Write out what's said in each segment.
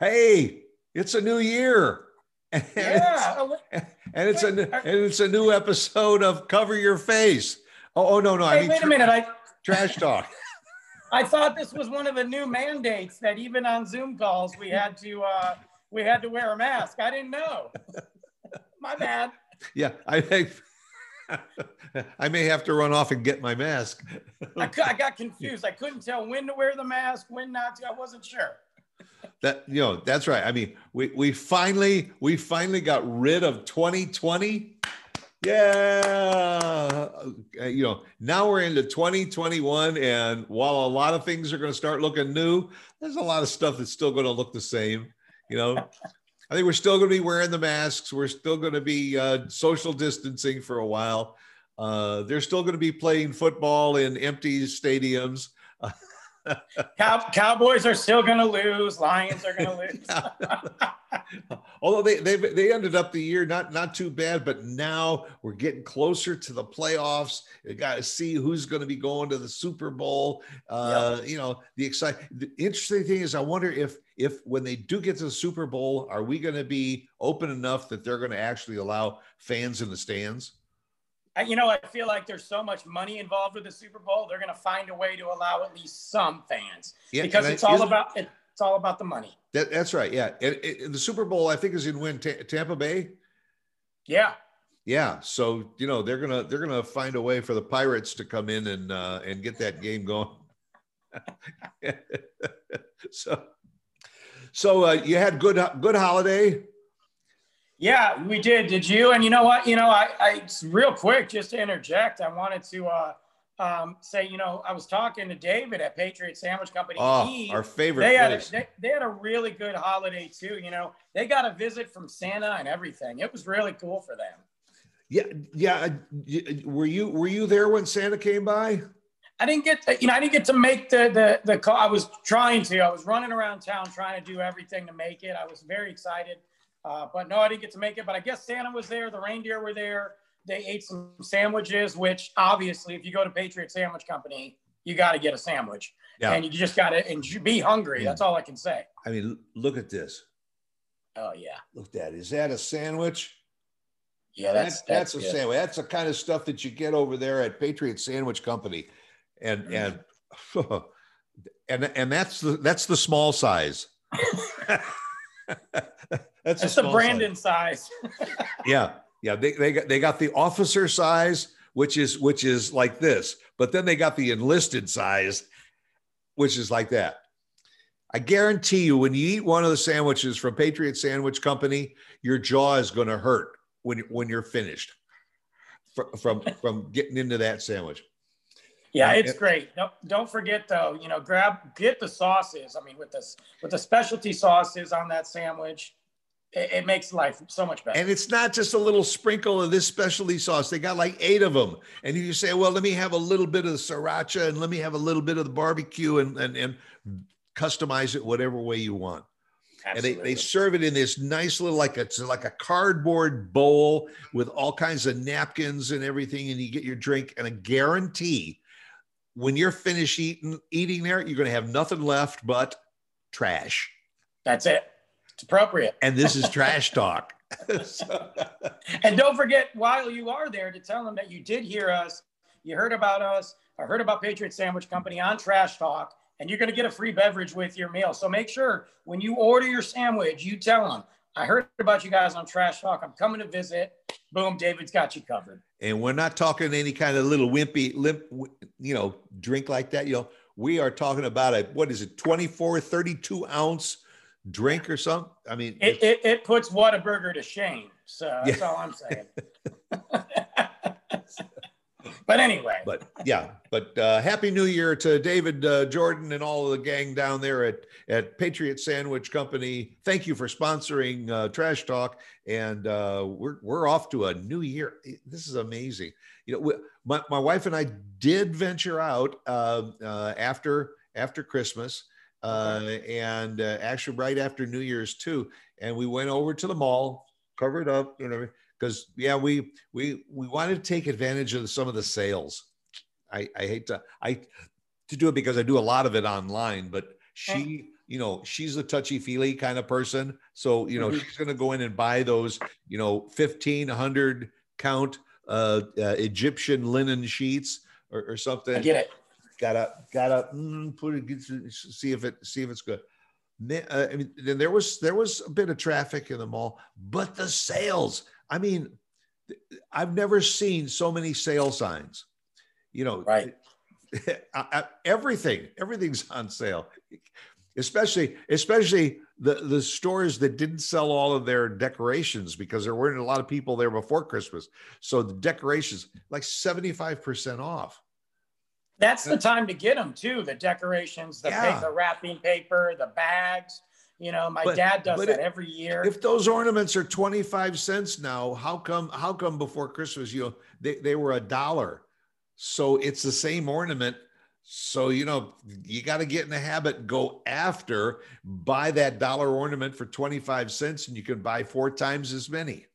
Hey, it's a new year. And yeah. It's, and it's a and it's a new episode of Cover Your Face. Oh, oh no, no. Hey, I mean, wait a minute. I trash talk. I thought this was one of the new mandates that even on Zoom calls we had to uh, we had to wear a mask. I didn't know. My bad. Yeah, I think I may have to run off and get my mask. I, I got confused. I couldn't tell when to wear the mask, when not to. I wasn't sure that you know that's right. I mean we we finally we finally got rid of 2020 yeah. Uh, you know now we're into 2021 and while a lot of things are going to start looking new there's a lot of stuff that's still going to look the same you know? I think we're still going to be wearing the masks. We're still going to be uh, social distancing for a while. Uh, they're still going to be playing football in empty stadiums Cow- Cowboys are still going to lose. Lions are going to lose. Although they, they they ended up the year not not too bad, but now we're getting closer to the playoffs. You got to see who's going to be going to the Super Bowl. Uh, yep. You know the exciting. The interesting thing is, I wonder if if when they do get to the Super Bowl, are we going to be open enough that they're going to actually allow fans in the stands? You know, I feel like there's so much money involved with the Super Bowl. They're going to find a way to allow at least some fans yeah, because it's all about it's all about the money. That, that's right. Yeah, and, and, the Super Bowl I think is in when T- Tampa Bay. Yeah. Yeah. So you know they're gonna they're gonna find a way for the Pirates to come in and uh, and get that game going. so so uh, you had good good holiday. Yeah, we did. Did you? And you know what? You know, I, I real quick, just to interject, I wanted to uh, um, say, you know, I was talking to David at Patriot Sandwich Company. Oh, he, our favorite. They had, a, they, they, had a really good holiday too. You know, they got a visit from Santa and everything. It was really cool for them. Yeah, yeah. Were you were you there when Santa came by? I didn't get, to, you know, I didn't get to make the the the call. I was trying to. I was running around town trying to do everything to make it. I was very excited. Uh, but no, I didn't get to make it. But I guess Santa was there. The reindeer were there. They ate some sandwiches, which obviously, if you go to Patriot Sandwich Company, you got to get a sandwich. Yeah. And you just got to and be hungry. That's all I can say. I mean, look at this. Oh yeah. Look at that. Is that a sandwich? Yeah, that's that's, that's a sandwich. That's the kind of stuff that you get over there at Patriot Sandwich Company, and mm. and and and that's the that's the small size. That's, That's the Brandon size. size. yeah, yeah. They they got they got the officer size, which is which is like this, but then they got the enlisted size, which is like that. I guarantee you, when you eat one of the sandwiches from Patriot Sandwich Company, your jaw is going to hurt when when you're finished from from, from getting into that sandwich. Yeah, it's great. Don't, don't forget though, you know, grab get the sauces. I mean, with this with the specialty sauces on that sandwich, it, makes life so much better. And it's not just a little sprinkle of this specialty sauce. They got like eight of them. And you say, well, let me have a little bit of the sriracha and let me have a little bit of the barbecue and, and, and customize it whatever way you want. Absolutely. And they, they serve it in this nice little like it's like a cardboard bowl with all kinds of napkins and everything, and you get your drink. And a guarantee when you're finished eating eating there, you're going to have nothing left but trash. That's it. It's appropriate. And this is trash talk. and don't forget, while you are there, to tell them that you did hear us, you heard about us, I heard about Patriot Sandwich Company on Trash Talk, and you're going to get a free beverage with your meal. So make sure when you order your sandwich, you tell them, I heard about you guys on Trash Talk. I'm coming to visit. Boom, David's got you covered. And we're not talking any kind of little wimpy, limp, you know, drink like that. You know, we are talking about a, what is it, 24, 32 ounce drink or something? I mean, it, it, it, puts Whataburger to shame. So that's yeah. all I'm saying. but anyway. But yeah, but uh, happy New Year to David uh, Jordan and all of the gang down there at at Patriot Sandwich Company. Thank you for sponsoring uh, Trash Talk, and uh, we're we're off to a new year. This is amazing. You know, we, my my wife and I did venture out uh, uh, after after Christmas uh, and uh, actually right after New Year's too. And we went over to the mall, covered up, you know, because yeah, we we we wanted to take advantage of some of the sales. I, I hate to I to do it because I do a lot of it online, but she you know, she's a touchy feely kind of person. So, you know, mm-hmm. she's going to go in and buy those, you know, 1500 count uh, uh, Egyptian linen sheets or, or, something. I get it. Gotta, gotta mm, put it, see if it, see if it's good. Uh, I mean, then there was, there was a bit of traffic in the mall, but the sales, I mean, I've never seen so many sale signs, you know, right. everything, everything's on sale especially especially the the stores that didn't sell all of their decorations because there weren't a lot of people there before Christmas. So the decorations like 75% off. That's the time to get them too. The decorations, the, yeah. the wrapping paper, the bags. You know, my but, dad does that every year. If those ornaments are 25 cents now, how come how come before Christmas you know they, they were a dollar? So it's the same ornament so, you know, you got to get in the habit, go after, buy that dollar ornament for 25 cents, and you can buy four times as many.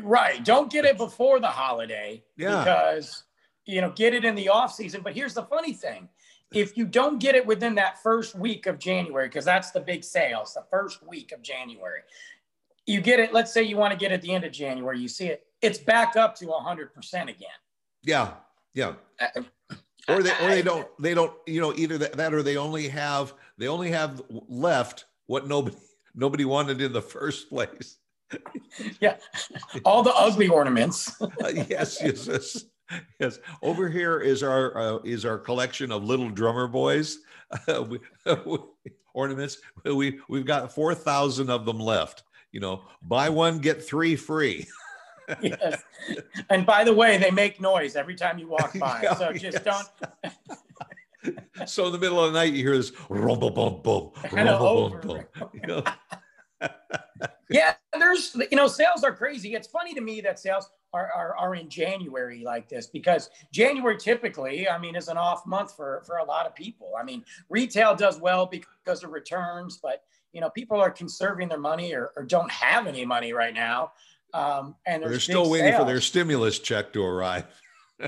Right. Don't get it before the holiday yeah. because, you know, get it in the off season. But here's the funny thing if you don't get it within that first week of January, because that's the big sales, the first week of January, you get it. Let's say you want to get it at the end of January, you see it, it's back up to 100% again. Yeah. Yeah. Uh, or they or they don't they don't you know either that, that or they only have they only have left what nobody nobody wanted in the first place yeah all the ugly ornaments uh, yes yes yes yes over here is our uh, is our collection of little drummer boys uh, we, ornaments we we've got 4000 of them left you know buy one get three free yes. And by the way, they make noise every time you walk by. so just yes. don't. so in the middle of the night, you hear this rumble bum bum, rumble bum bum. yeah, there's you know sales are crazy. It's funny to me that sales are, are are in January like this because January typically, I mean, is an off month for for a lot of people. I mean, retail does well because of returns, but you know, people are conserving their money or, or don't have any money right now. Um, and they're still waiting sales. for their stimulus check to arrive.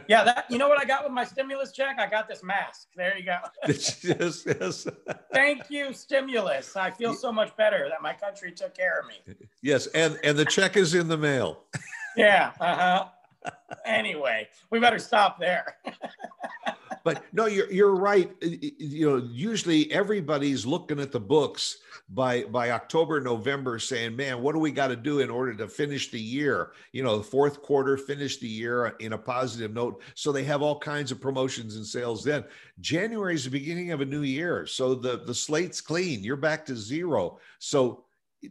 yeah, that you know what I got with my stimulus check? I got this mask. There you go. yes, yes. Thank you, stimulus. I feel so much better that my country took care of me. Yes, and and the check is in the mail. Yeah. Uh-huh. Anyway, we better stop there. but no, you're you're right. You know, usually everybody's looking at the books by by October, November, saying, "Man, what do we got to do in order to finish the year? You know, the fourth quarter, finish the year in a positive note." So they have all kinds of promotions and sales. Then January is the beginning of a new year, so the the slate's clean. You're back to zero. So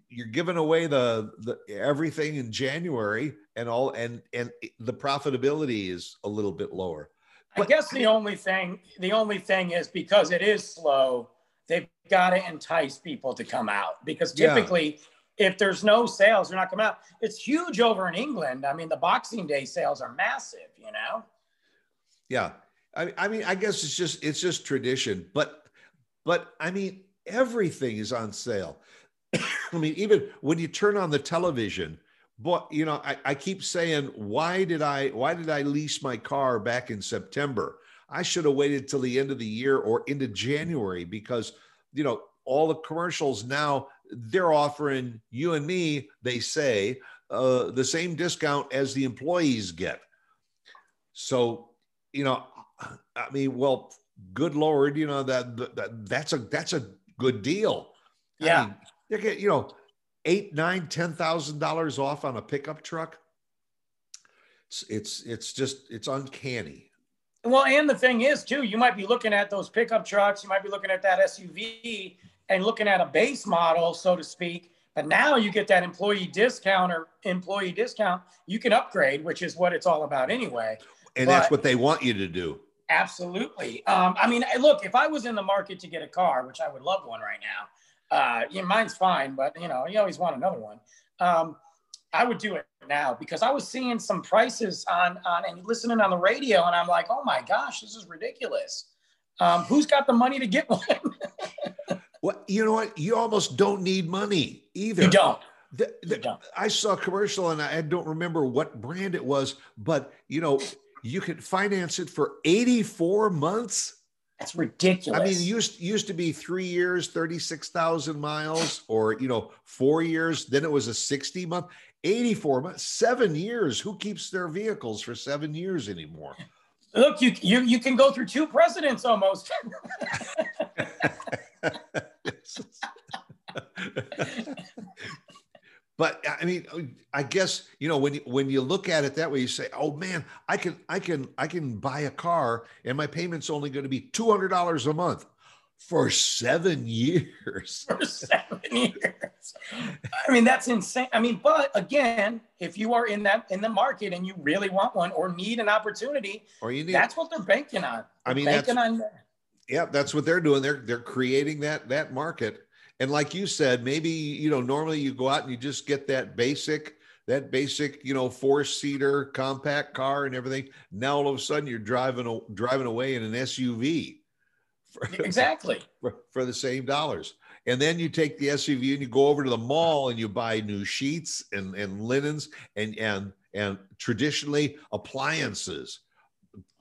you're giving away the the everything in January and all and and the profitability is a little bit lower. But, I guess the only thing the only thing is because it is slow they've got to entice people to come out. Because typically yeah. if there's no sales they're not coming out. It's huge over in england. I mean the boxing day sales are massive you know? Yeah. I, I mean i guess it's just it's just tradition. But but i mean everything is on sale. I mean even when you turn on the television but you know I, I keep saying why did i why did i lease my car back in september I should have waited till the end of the year or into January because, you know, all the commercials now they're offering you and me, they say, uh, the same discount as the employees get. So, you know, I mean, well, good Lord, you know, that, that that's a, that's a good deal. Yeah. I mean, you know, eight, nine, ten thousand dollars off on a pickup truck. It's, it's, it's just, it's uncanny. Well, and the thing is, too, you might be looking at those pickup trucks, you might be looking at that SUV and looking at a base model, so to speak. But now you get that employee discount or employee discount, you can upgrade, which is what it's all about anyway. And but, that's what they want you to do. Absolutely. Um, I mean, look, if I was in the market to get a car, which I would love one right now, uh, yeah, mine's fine, but you know, you always want another one. Um, I would do it now because I was seeing some prices on on and listening on the radio, and I'm like, oh my gosh, this is ridiculous. Um, who's got the money to get one? well, you know what? You almost don't need money either. You don't. The, the, you don't. I saw a commercial and I don't remember what brand it was, but you know, you could finance it for 84 months. That's ridiculous. I mean, it used used to be three years, thirty six thousand miles, or you know, four years. Then it was a sixty month, eighty four months, seven years. Who keeps their vehicles for seven years anymore? Look, you you you can go through two presidents almost. but I mean, I guess you know when you, when you look at it that way, you say, "Oh man, I can I can I can buy a car, and my payment's only going to be two hundred dollars a month for seven years." For seven years. I mean, that's insane. I mean, but again, if you are in that in the market and you really want one or need an opportunity, or you need that's what they're banking on. They're I mean, banking on. yeah, that's what they're doing. They're they're creating that that market. And like you said, maybe you know normally you go out and you just get that basic that basic you know four seater compact car and everything. Now all of a sudden you're driving driving away in an SUV. For, exactly for, for the same dollars. And then you take the SUV and you go over to the mall and you buy new sheets and, and linens and and and traditionally appliances.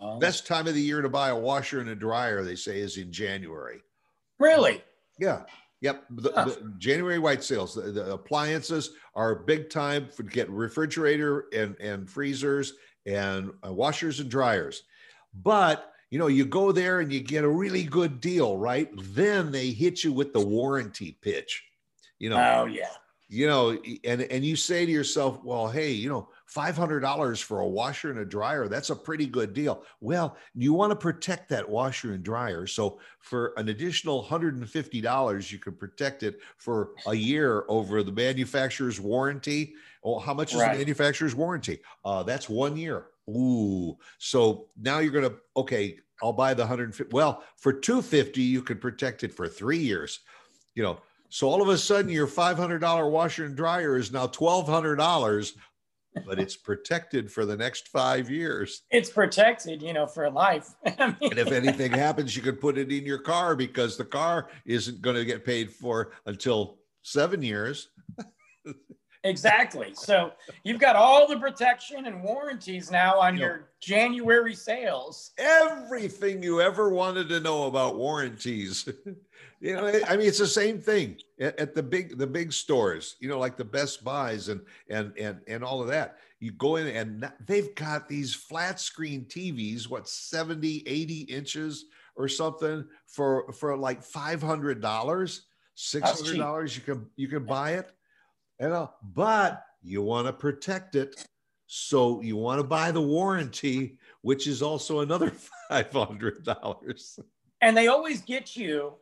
Oh. Best time of the year to buy a washer and a dryer, they say, is in January. Really? Yeah. Yep. The, the January white sales, the, the, appliances are big time for get refrigerator and, and freezers and uh, washers and dryers. But, you know, you go there and you get a really good deal, right? Then they hit you with the warranty pitch. You know, oh, yeah. You know, and, and you say to yourself, well, hey, you know, $500 for a washer and a dryer, that's a pretty good deal. Well, you want to protect that washer and dryer. So for an additional $150, you can protect it for a year over the manufacturer's warranty. Well, how much is Right. the manufacturer's warranty? Uh, that's one year. Ooh. So now you're going to, okay, I'll buy the 150. Well, for 250, you can protect it for three years. You know, so all of a sudden your $500 washer and dryer is now $1,200 but it's protected for the next five years. It's protected, you know, for life. I mean, And if anything happens, you can put it in your car because the car isn't going to get paid for until seven years. exactly. So you've got all the protection and warranties now on Yep. your January sales. Everything you ever wanted to know about warranties. you know, I mean, it's the same thing at, at the big the big stores. You know, like the Best Buys and and and and all of that. You go in and they've got these flat screen TVs, what 70, 80 inches or something for for like five hundred dollars, six hundred dollars. You can you can buy it, you know, but you want to protect it. So you want to buy the warranty, which is also another five hundred dollars. And they always get you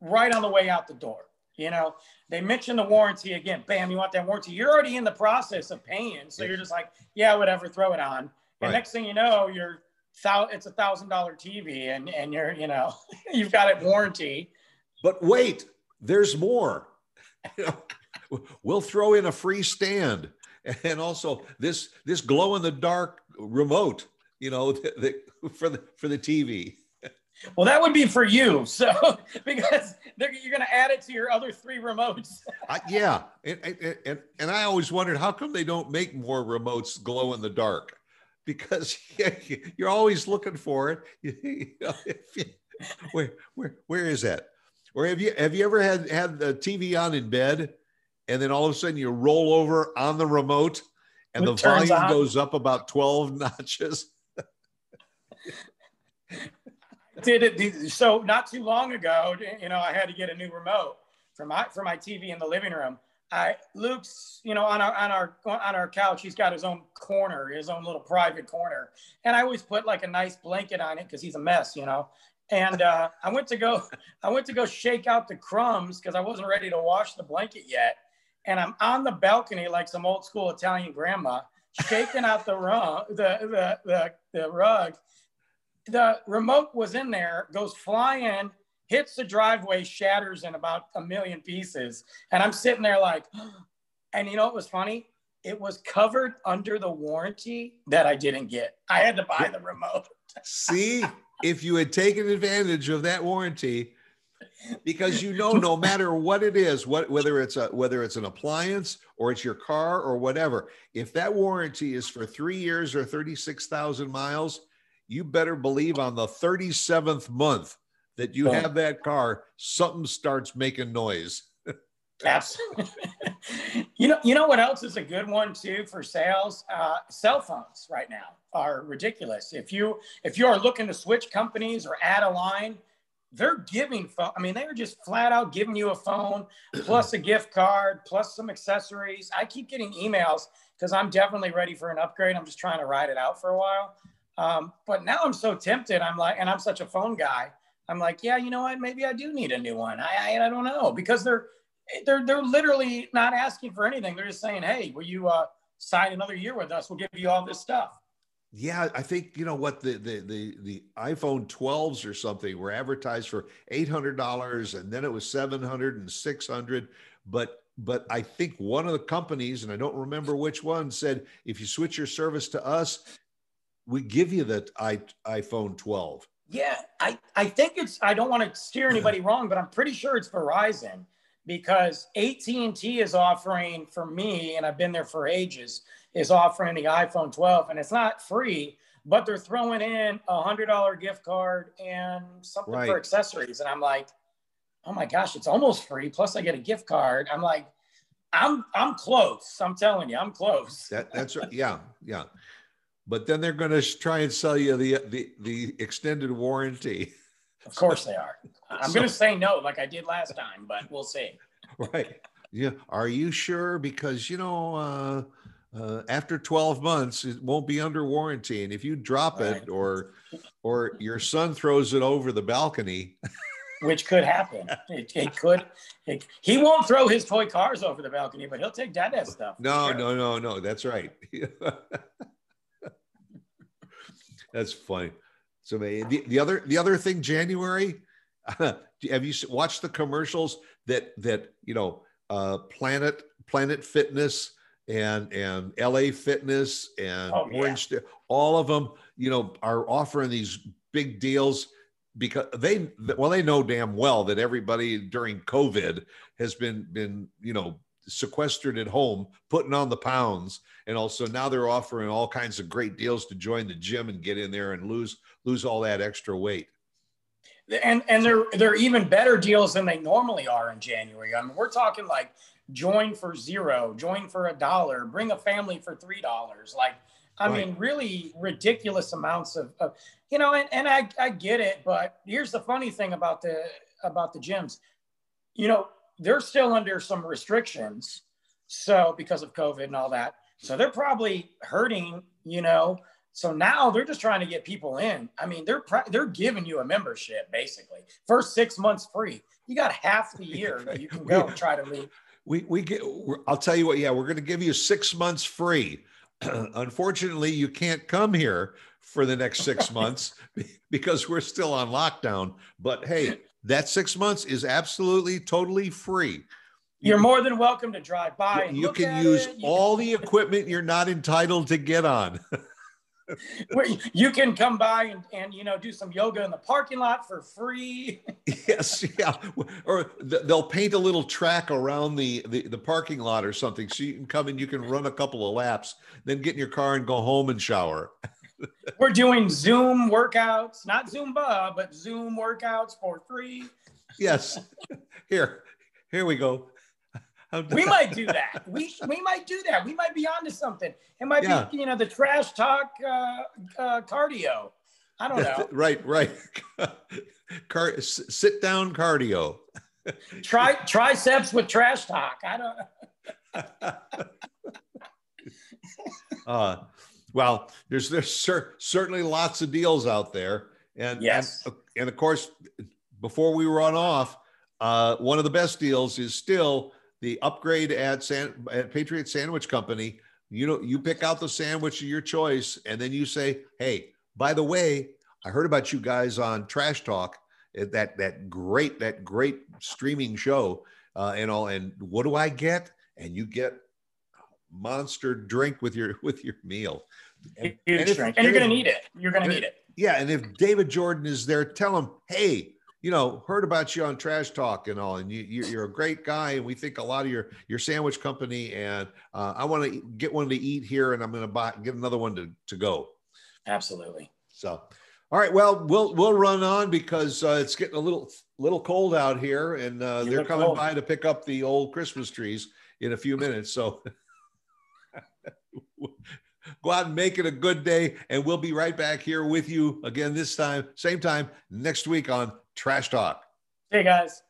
right on the way out the door. You know, they mention the warranty again. Bam, you want that warranty. You're already in the process of paying. So you're just like, yeah, whatever, throw it on. And Right. next thing you know, you're it's a thousand dollar TV and, and you're, you know, you've got it warranty. But wait, there's more. We'll throw in a free stand and also this this glow in the dark remote. You know, the, the, for the for the TV. Well, that would be for you. So because you're going to add it to your other three remotes. I, yeah, and, and and and I always wondered how come they don't make more remotes glow in the dark, because you're always looking for it. You know, you- where where where is that? Or have you have you ever had had the TV on in bed, and then all of a sudden you roll over on the remote, and It the volume goes up about twelve notches? did it so not too long ago you know i had to get a new remote for my for my tv in the living room. I luke's you know on our on our on our couch he's got his own corner his own little private corner. And i always put like a nice blanket on it because he's a mess you know. And uh, i went to go i went to go shake out the crumbs because i wasn't ready to wash the blanket yet and i'm on the balcony like some old school italian grandma shaking out the rug the the the, the rug the remote was in there, goes flying, hits the driveway, shatters in about a million pieces. And I'm sitting there like, and you know what was funny? It was covered under the warranty that I didn't get. I had to buy the remote. See, if you had taken advantage of that warranty, because you know, no matter what it is, what whether it's a whether it's an appliance or it's your car or whatever, if that warranty is for three years or thirty six thousand miles, you better believe on the thirty seventh month that you have that car, something starts making noise. Absolutely. you know, you know what else is a good one too for sales? Uh, cell phones right now are ridiculous. If you if you are looking to switch companies or add a line, they're giving phone. I mean, they're just flat out giving you a phone plus a gift card plus some accessories. I keep getting emails because I'm definitely ready for an upgrade. I'm just trying to ride it out for a while. Um, but now I'm so tempted. I'm like, and I'm such a phone guy. I'm like, yeah, you know what? Maybe I do need a new one. I, I, I don't know because they're they're they're literally not asking for anything. They're just saying, hey, will you uh, sign another year with us? We'll give you all this stuff. Yeah, I think you know what the the the, the iPhone 12s or something were advertised for $800 and then it was 700 and 600, but but I think one of the companies and I don't remember which one said if you switch your service to us, we give you that I, iPhone 12. Yeah, I I think it's I don't want to steer anybody wrong, but I'm pretty sure it's Verizon because AT&T is offering for me and I've been there for ages is offering the iPhone 12 and it's not free, but they're throwing in a hundred dollar gift card and something right. for accessories. And I'm like, oh my gosh, it's almost free. Plus I get a gift card. I'm like, I'm I'm close. I'm telling you, I'm close. That, that's right. Yeah, yeah. But then they're going to try and sell you the the the extended warranty. Of course they are. I'm so, going to say no, like I did last time, but we'll see. Right. Yeah. Are you sure? Because you know, uh, uh, after 12 months it won't be under warranty and if you drop right. it or or your son throws it over the balcony which could happen it, it could it, he won't throw his toy cars over the balcony but he'll take dad's stuff no sure. no no no that's right that's funny so the, the other the other thing january have you watched the commercials that that you know uh planet planet fitness and and LA Fitness and oh, Orange, all of them, you know, are offering these big deals because they well they know damn well that everybody during COVID has been been you know sequestered at home, putting on the pounds, and also now they're offering all kinds of great deals to join the gym and get in there and lose lose all that extra weight. And and they're they're even better deals than they normally are in January. I mean, we're talking like join for zero, join for a dollar, bring a family for three dollars. Like, I right. mean, really ridiculous amounts of, of you know, and, and I, I get it, but here's the funny thing about the about the gyms. You know, they're still under some restrictions. So because of COVID and all that. So they're probably hurting, you know. So now they're just trying to get people in. I mean, they're they're giving you a membership basically. First six months free. You got half the year that you can go and try to leave we we get i'll tell you what yeah we're going to give you six months free unfortunately you can't come here for the next six months because we're still on lockdown but hey that six months is absolutely totally free. You're more than welcome to drive by you can use it. all the equipment you're not entitled to get on. You can come by and, and you know do some yoga in the parking lot for free. Yes yeah. Or th- they'll paint a little track around the, the the parking lot or something so you can come and you can run a couple of laps then get in your car and go home and shower we're doing zoom workouts not zumba but zoom workouts for free yes here here we go we might do that. We we might do that. We might be onto something. It might yeah. be you know the trash talk uh, uh, cardio. I don't know. right, right. Car- sit down cardio. Try triceps with trash talk. I don't. uh, well, there's there's cer- certainly lots of deals out there, and yes, and, and of course, before we run off, uh, one of the best deals is still the upgrade at San at Patriot Sandwich Company. You know, you pick out the sandwich of your choice, and then you say, "Hey, by the way, I heard about you guys on Trash Talk, eh, that that great that great streaming show, uh, and all. And what do I get? And you get monster drink with your with your meal. And, and, if, and you're going to need it. You're going to need it. Yeah, and if David Jordan is there, tell him, "Hey, you know, heard about you on Trash Talk and all, and you, you're a great guy, and we think a lot of your your sandwich company, and uh, I want to get one to eat here, and I'm going to buy get another one to to go. Absolutely. So, All right. Well, we'll we'll run on because uh, it's getting a little little cold out here, and uh, they're coming cold. by to pick up the old Christmas trees in a few minutes. So go out and make it a good day, and we'll be right back here with you again this time, same time next week on Trash Talk. Hey guys.